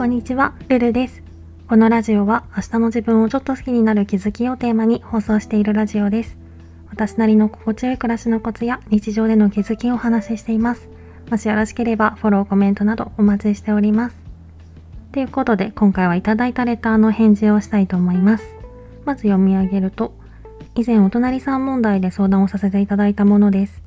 こんにちは、ルルです。このラジオは明日の自分をちょっと好きになる気づきをテーマに放送しているラジオです。私なりの心地よい暮らしのコツや日常での気づきをお話ししています。もしよろしければフォロー、コメントなどお待ちしております。ということで今回はいただいたレターの返事をしたいと思います。まず読み上げると、以前お隣さん問題で相談をさせていただいたものです。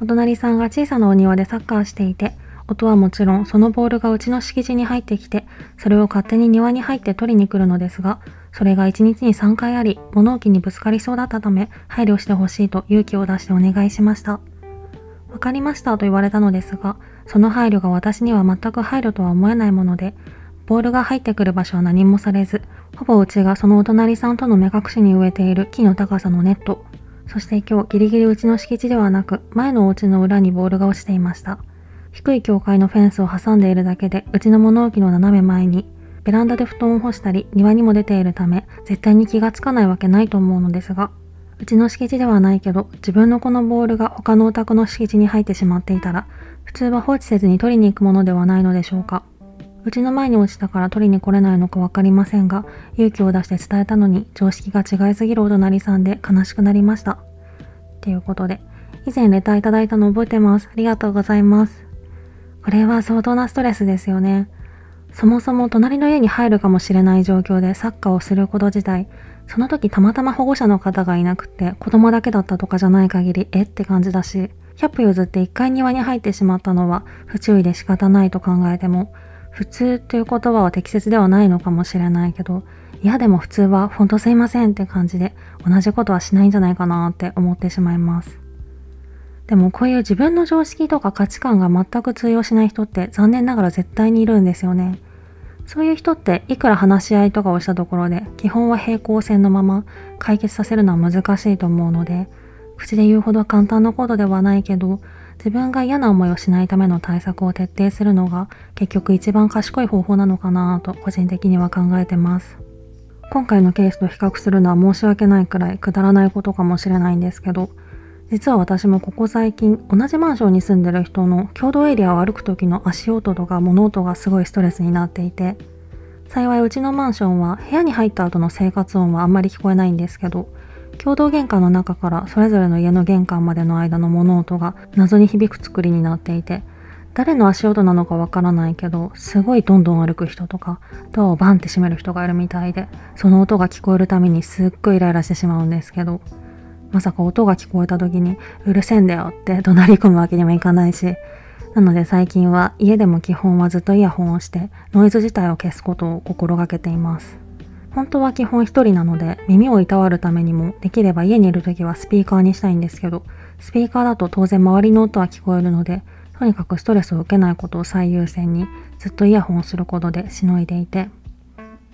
お隣さんが小さなお庭でサッカーしていて、音はもちろんそのボールがうちの敷地に入ってきて、それを勝手に庭に入って取りに来るのですが、それが1日に3回あり、物置にぶつかりそうだったため、配慮してほしいと勇気を出してお願いしました。わかりましたと言われたのですが、その配慮が私には全く配慮とは思えないもので、ボールが入ってくる場所は何もされず、ほぼうちがそのお隣さんとの目隠しに植えている木の高さのネット、そして今日ギリギリうちの敷地ではなく、前のお家の裏にボールが落ちていました。低い境界のフェンスを挟んでいるだけで、うちの物置の斜め前に、ベランダで布団を干したり、庭にも出ているため、絶対に気がつかないわけないと思うのですが、うちの敷地ではないけど、自分のこのボールが他のお宅の敷地に入ってしまっていたら、普通は放置せずに取りに行くものではないのでしょうか。うちの前に落ちたから取りに来れないのかわかりませんが、勇気を出して伝えたのに常識が違いすぎるお隣さんで悲しくなりました。ということで、以前レターいただいたの覚えてます。ありがとうございます。これは相当なストレスですよね。そもそも隣の家に入るかもしれない状況でサッカーをすること自体、その時たまたま保護者の方がいなくて子供だけだったとかじゃない限りえって感じだし、100歩譲って1階庭に入ってしまったのは不注意で仕方ないと考えても、普通という言葉は適切ではないのかもしれないけど、いやでも普通はほんとすいませんって感じで同じことはしないんじゃないかなって思ってしまいます。でもこういう自分の常識とか価値観が全く通用しない人って残念ながら絶対にいるんですよね。そういう人っていくら話し合いとかをしたところで基本は平行線のまま解決させるのは難しいと思うので口で言うほど簡単なことではないけど自分が嫌な思いをしないための対策を徹底するのが結局一番賢い方法なのかなと個人的には考えてます。今回のケースと比較するのは申し訳ないくらいくだらないことかもしれないんですけど実は私もここ最近同じマンションに住んでる人の共同エリアを歩く時の足音とか物音がすごいストレスになっていて幸いうちのマンションは部屋に入った後の生活音はあんまり聞こえないんですけど共同玄関の中からそれぞれの家の玄関までの間の物音が謎に響く作りになっていて誰の足音なのかわからないけどすごいどんどん歩く人とかドアをバンって閉める人がいるみたいでその音が聞こえるためにすっごいイライラしてしまうんですけどまさか音が聞こえた時にうるせえんだよって怒鳴り込むわけにもいかないし。なので最近は家でも基本はずっとイヤホンをしてノイズ自体を消すことを心がけています。本当は基本一人なので耳をいたわるためにもできれば家にいる時はスピーカーにしたいんですけどスピーカーだと当然周りの音は聞こえるのでとにかくストレスを受けないことを最優先にずっとイヤホンをすることでしのいでいて。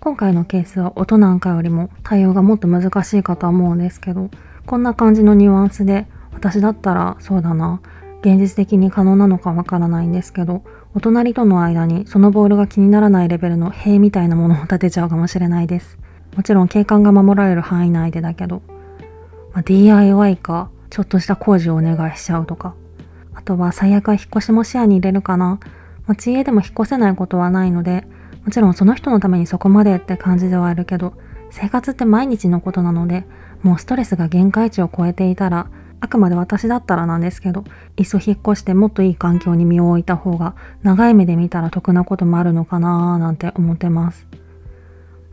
今回のケースは音なんかよりも対応がもっと難しいかとは思うんですけどこんな感じのニュアンスで私だったらそうだな。現実的に可能なのかわからないんですけどお隣との間にそのボールが気にならないレベルの塀みたいなものを立てちゃうかもしれないです。もちろん景観が守られる範囲内でだけど、まあ、DIY かちょっとした工事をお願いしちゃうとか。あとは最悪は引っ越しも視野に入れるかな。持ち家でも引っ越せないことはないのでもちろんその人のためにそこまでって感じではあるけど生活って毎日のことなのでもうストレスが限界値を超えていたら、あくまで私だったらなんですけど、いっそ引っ越してもっといい環境に身を置いた方が、長い目で見たら得なこともあるのかなーなんて思ってます。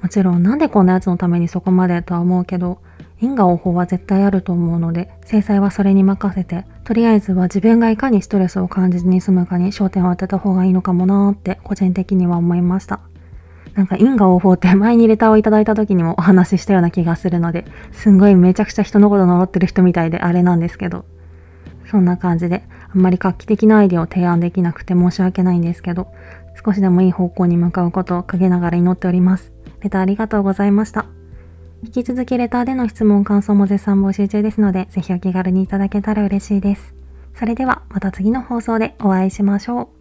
もちろんなんでこんなやつのためにそこまでとは思うけど、因果応報は絶対あると思うので、制裁はそれに任せて、とりあえずは自分がいかにストレスを感じずに済むかに焦点を当てた方がいいのかもなーって個人的には思いました。なんか因果応報って前にレターをいただいた時にもお話ししたような気がするので、すんごいめちゃくちゃ人のこと呪ってる人みたいであれなんですけど、そんな感じで、あんまり画期的なアイデアを提案できなくて申し訳ないんですけど、少しでもいい方向に向かうことを陰ながら祈っております。レターありがとうございました。引き続きレターでの質問、感想も絶賛募集中ですので、ぜひお気軽にいただけたら嬉しいです。それではまた次の放送でお会いしましょう。